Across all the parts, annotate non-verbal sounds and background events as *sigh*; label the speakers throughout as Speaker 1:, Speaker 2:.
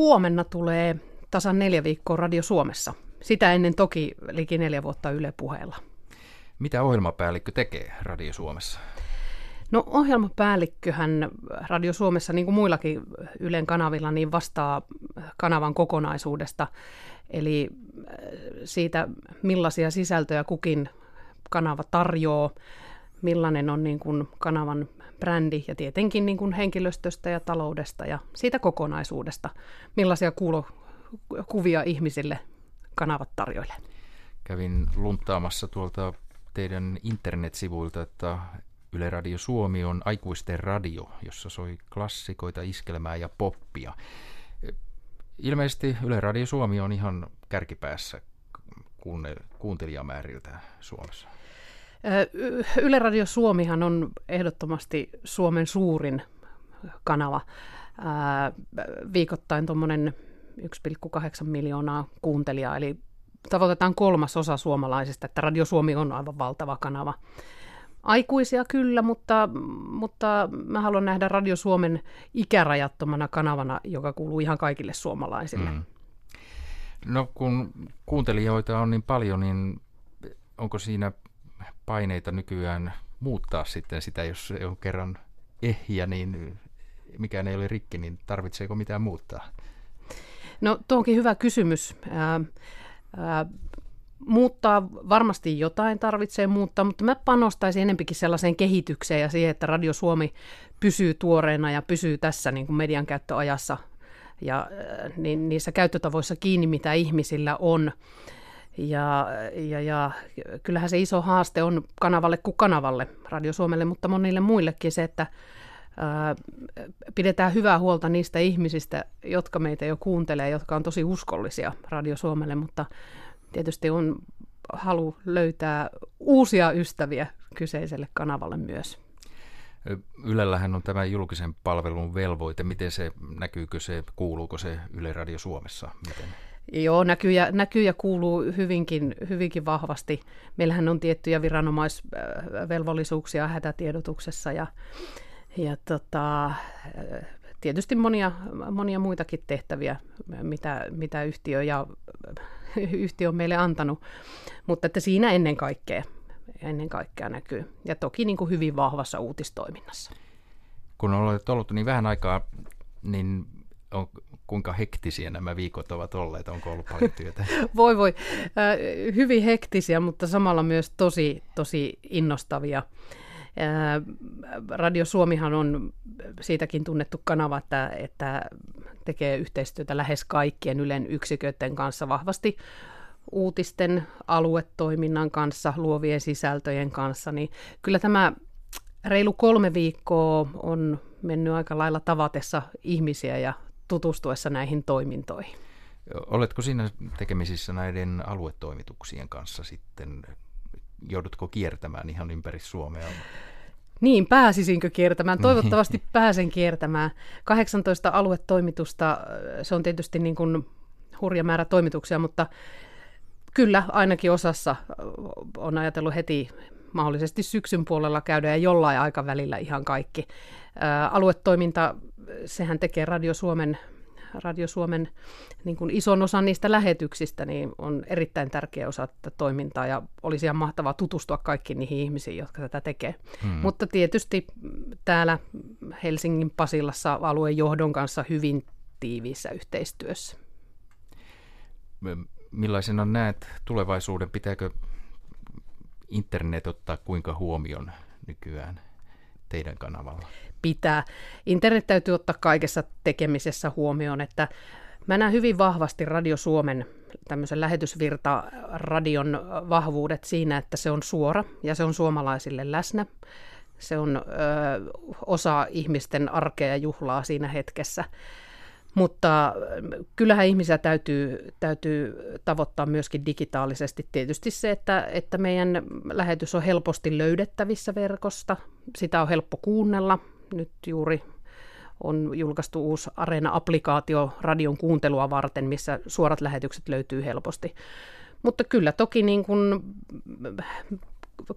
Speaker 1: huomenna tulee tasan neljä viikkoa Radio Suomessa. Sitä ennen toki liki neljä vuotta Yle puheella.
Speaker 2: Mitä ohjelmapäällikkö tekee Radio Suomessa?
Speaker 1: No ohjelmapäällikköhän Radio Suomessa, niin kuin muillakin Ylen kanavilla, niin vastaa kanavan kokonaisuudesta. Eli äh, siitä, millaisia sisältöjä kukin kanava tarjoaa, millainen on niin kuin kanavan brändi ja tietenkin niin kuin henkilöstöstä ja taloudesta ja siitä kokonaisuudesta, millaisia kuulokuvia ihmisille kanavat tarjoilee.
Speaker 2: Kävin luntaamassa tuolta teidän internetsivuilta, että Yle Radio Suomi on aikuisten radio, jossa soi klassikoita, iskelmää ja poppia. Ilmeisesti Yle Radio Suomi on ihan kärkipäässä kuuntelijamääriltä Suomessa.
Speaker 1: Yle Radio Suomihan on ehdottomasti Suomen suurin kanava. Viikoittain tuommoinen 1,8 miljoonaa kuuntelijaa, eli tavoitetaan kolmas osa suomalaisista, että Radio Suomi on aivan valtava kanava. Aikuisia kyllä, mutta, mutta mä haluan nähdä Radio Suomen ikärajattomana kanavana, joka kuuluu ihan kaikille suomalaisille. Mm.
Speaker 2: No kun kuuntelijoita on niin paljon, niin onko siinä paineita nykyään muuttaa sitten sitä, jos on kerran ehjä, niin mikään ei ole rikki, niin tarvitseeko mitään muuttaa?
Speaker 1: No tuo onkin hyvä kysymys. Ää, ää, muuttaa varmasti jotain tarvitsee muuttaa, mutta mä panostaisin enempikin sellaiseen kehitykseen ja siihen, että Radio Suomi pysyy tuoreena ja pysyy tässä niin kuin median käyttöajassa ja niin, niissä käyttötavoissa kiinni, mitä ihmisillä on. Ja, ja, ja kyllähän se iso haaste on kanavalle kuin kanavalle, Radio Suomelle, mutta monille muillekin se, että ää, pidetään hyvää huolta niistä ihmisistä, jotka meitä jo kuuntelee, jotka on tosi uskollisia Radio Suomelle, mutta tietysti on halu löytää uusia ystäviä kyseiselle kanavalle myös.
Speaker 2: Ylellähän on tämä julkisen palvelun velvoite. Miten se, näkyykö se, kuuluuko se Yle Radio Suomessa? Miten?
Speaker 1: Joo, näkyy ja, näkyy ja kuuluu hyvinkin, hyvinkin vahvasti. Meillähän on tiettyjä viranomaisvelvollisuuksia hätätiedotuksessa ja, ja tota, tietysti monia, monia muitakin tehtäviä, mitä, mitä yhtiö, ja, yhtiö on meille antanut, mutta että siinä ennen kaikkea, ennen kaikkea näkyy. Ja toki niin kuin hyvin vahvassa uutistoiminnassa.
Speaker 2: Kun olet ollut niin vähän aikaa, niin kuinka hektisiä nämä viikot ovat olleet? Onko ollut paljon työtä? *laughs*
Speaker 1: voi voi. Hyvin hektisiä, mutta samalla myös tosi, tosi innostavia. Radio Suomihan on siitäkin tunnettu kanava, että, että tekee yhteistyötä lähes kaikkien Ylen yksiköiden kanssa vahvasti uutisten, aluetoiminnan kanssa, luovien sisältöjen kanssa, niin kyllä tämä reilu kolme viikkoa on mennyt aika lailla tavatessa ihmisiä ja tutustuessa näihin toimintoihin.
Speaker 2: Oletko siinä tekemisissä näiden aluetoimituksien kanssa sitten joudutko kiertämään ihan ympäri Suomea?
Speaker 1: Niin, pääsisinkö kiertämään? Niin. Toivottavasti pääsen kiertämään. 18 aluetoimitusta, se on tietysti niin kuin hurja määrä toimituksia, mutta kyllä ainakin osassa on ajatellut heti mahdollisesti syksyn puolella käydä ja jollain aikavälillä ihan kaikki. aluetoiminta, sehän tekee Radio Suomen Radio Suomen niin kuin ison osan niistä lähetyksistä niin on erittäin tärkeä osa tätä toimintaa ja olisi ihan mahtavaa tutustua kaikkiin niihin ihmisiin, jotka tätä tekee. Hmm. Mutta tietysti täällä Helsingin Pasilassa alueen johdon kanssa hyvin tiiviissä yhteistyössä.
Speaker 2: Millaisena näet tulevaisuuden? Pitääkö internet ottaa kuinka huomioon nykyään teidän kanavalla?
Speaker 1: pitää. Internet täytyy ottaa kaikessa tekemisessä huomioon, että mä näen hyvin vahvasti Radio Suomen tämmöisen lähetysvirta radion vahvuudet siinä, että se on suora ja se on suomalaisille läsnä. Se on ö, osa ihmisten arkea ja juhlaa siinä hetkessä. Mutta kyllähän ihmisiä täytyy, täytyy tavoittaa myöskin digitaalisesti. Tietysti se, että, että meidän lähetys on helposti löydettävissä verkosta, sitä on helppo kuunnella, nyt juuri on julkaistu uusi Areena-applikaatio radion kuuntelua varten, missä suorat lähetykset löytyy helposti. Mutta kyllä toki niin kuin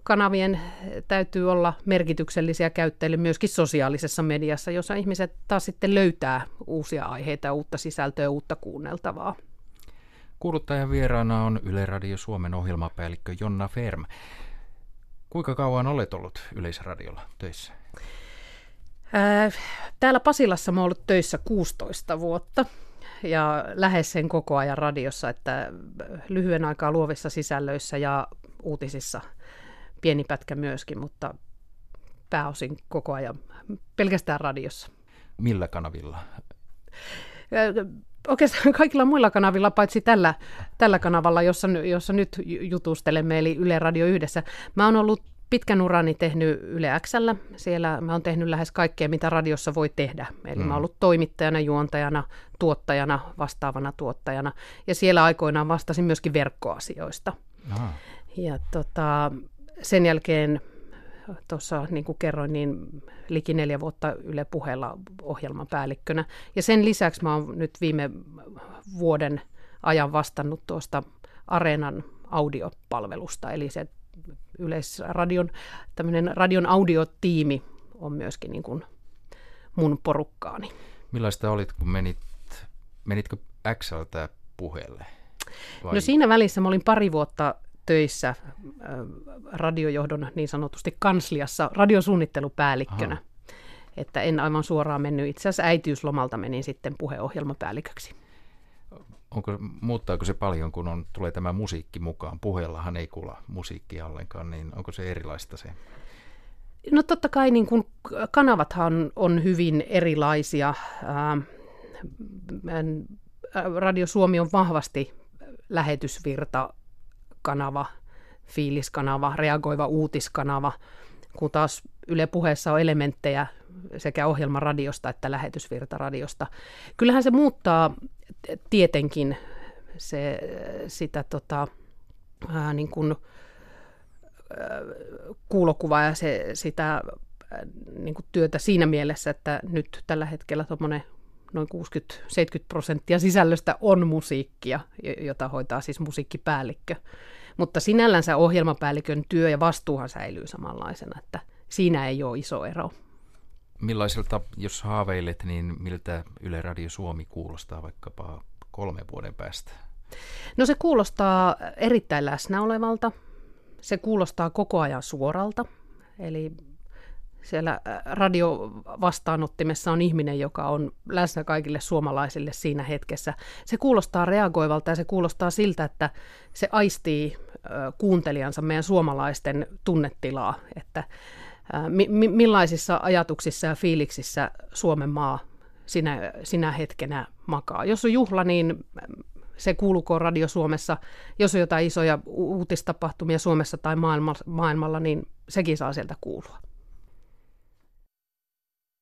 Speaker 1: kanavien täytyy olla merkityksellisiä käyttäjille myöskin sosiaalisessa mediassa, jossa ihmiset taas sitten löytää uusia aiheita, uutta sisältöä, uutta kuunneltavaa.
Speaker 2: Kuuluttajan vieraana on Yle Radio Suomen ohjelmapäällikkö Jonna Ferm. Kuinka kauan olet ollut Yleisradiolla töissä?
Speaker 1: Täällä Pasilassa mä ollut töissä 16 vuotta ja lähes sen koko ajan radiossa, että lyhyen aikaa luovissa sisällöissä ja uutisissa pieni pätkä myöskin, mutta pääosin koko ajan pelkästään radiossa.
Speaker 2: Millä kanavilla?
Speaker 1: Oikeastaan *laughs* kaikilla muilla kanavilla, paitsi tällä, tällä kanavalla, jossa, jossa nyt jutustelemme, eli Yle Radio yhdessä. Mä oon ollut pitkän urani tehnyt Yle Xllä. Siellä mä oon tehnyt lähes kaikkea, mitä radiossa voi tehdä. Eli mm. mä oon ollut toimittajana, juontajana, tuottajana, vastaavana tuottajana. Ja siellä aikoinaan vastasin myöskin verkkoasioista. Aha. Ja tota, sen jälkeen tuossa, niin kuin kerroin, niin liki neljä vuotta Yle puheella ohjelmapäällikkönä. Ja sen lisäksi mä oon nyt viime vuoden ajan vastannut tuosta Areenan audiopalvelusta, eli se Yleisradion tämmöinen radion audiotiimi on myöskin niin kuin mun porukkaani.
Speaker 2: Millaista olit, kun menit, menitkö Xltä puheelle?
Speaker 1: Vai? No siinä välissä mä olin pari vuotta töissä äh, radiojohdon niin sanotusti kansliassa radiosuunnittelupäällikkönä. Aha. Että en aivan suoraan mennyt. Itse asiassa äitiyslomalta menin sitten puheohjelmapäälliköksi
Speaker 2: onko, muuttaako se paljon, kun on, tulee tämä musiikki mukaan? Puheellahan ei kuulla musiikkia ollenkaan, niin onko se erilaista se?
Speaker 1: No totta kai niin kun kanavathan on hyvin erilaisia. Radio Suomi on vahvasti lähetysvirta kanava, fiiliskanava, reagoiva uutiskanava, kun taas Yle puheessa on elementtejä sekä ohjelmaradiosta että lähetysvirtaradiosta. Kyllähän se muuttaa tietenkin se, sitä tota, ää, niin kuin, ää, kuulokuvaa ja se, sitä ää, niin kuin työtä siinä mielessä, että nyt tällä hetkellä noin 60-70 prosenttia sisällöstä on musiikkia, jota hoitaa siis musiikkipäällikkö. Mutta sinällänsä ohjelmapäällikön työ ja vastuuhan säilyy samanlaisena, että siinä ei ole iso ero.
Speaker 2: Millaiselta, jos haaveilet, niin miltä Yle Radio Suomi kuulostaa vaikkapa kolme vuoden päästä?
Speaker 1: No se kuulostaa erittäin läsnä olevalta. Se kuulostaa koko ajan suoralta. Eli siellä äh, radiovastaanottimessa on ihminen, joka on läsnä kaikille suomalaisille siinä hetkessä. Se kuulostaa reagoivalta ja se kuulostaa siltä, että se aistii äh, kuuntelijansa meidän suomalaisten tunnetilaa, että mi- millaisissa ajatuksissa ja fiiliksissä Suomen maa sinä, sinä hetkenä makaa. Jos on juhla, niin se kuulukoon Radio Suomessa. Jos on jotain isoja uutistapahtumia Suomessa tai maailmalla niin sekin saa sieltä kuulua.